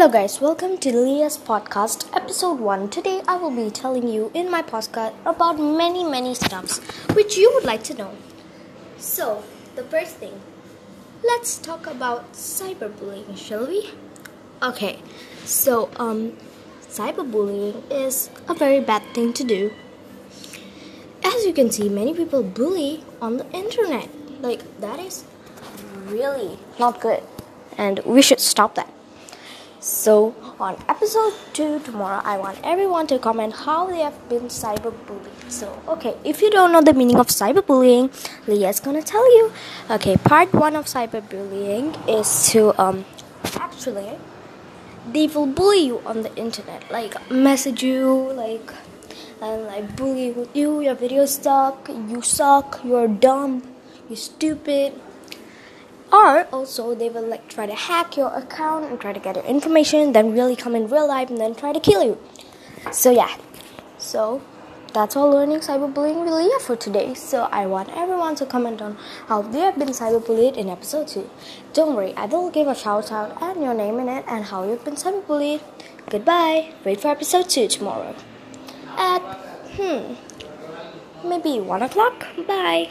Hello, guys, welcome to Leah's podcast, episode 1. Today, I will be telling you in my podcast about many, many stuffs which you would like to know. So, the first thing, let's talk about cyberbullying, shall we? Okay, so, um, cyberbullying is a very bad thing to do. As you can see, many people bully on the internet. Like, that is really not good, and we should stop that. So, on episode 2 tomorrow, I want everyone to comment how they have been cyberbullied. So, okay, if you don't know the meaning of cyberbullying, Leah's gonna tell you. Okay, part 1 of cyberbullying is to, um, actually, they will bully you on the internet, like message you, like, and like bully you, your video suck, you suck, you're dumb, you're stupid or also they will like try to hack your account and try to get your information then really come in real life and then try to kill you. So yeah. So that's all learning cyberbullying really yeah for today. So i want everyone to comment on how they have been cyberbullied in episode 2 don't worry i will give a shout out and your name in it and how you've been cyberbullied. Goodbye. Wait for episode 2 tomorrow. At hmm maybe 1 o'clock? Bye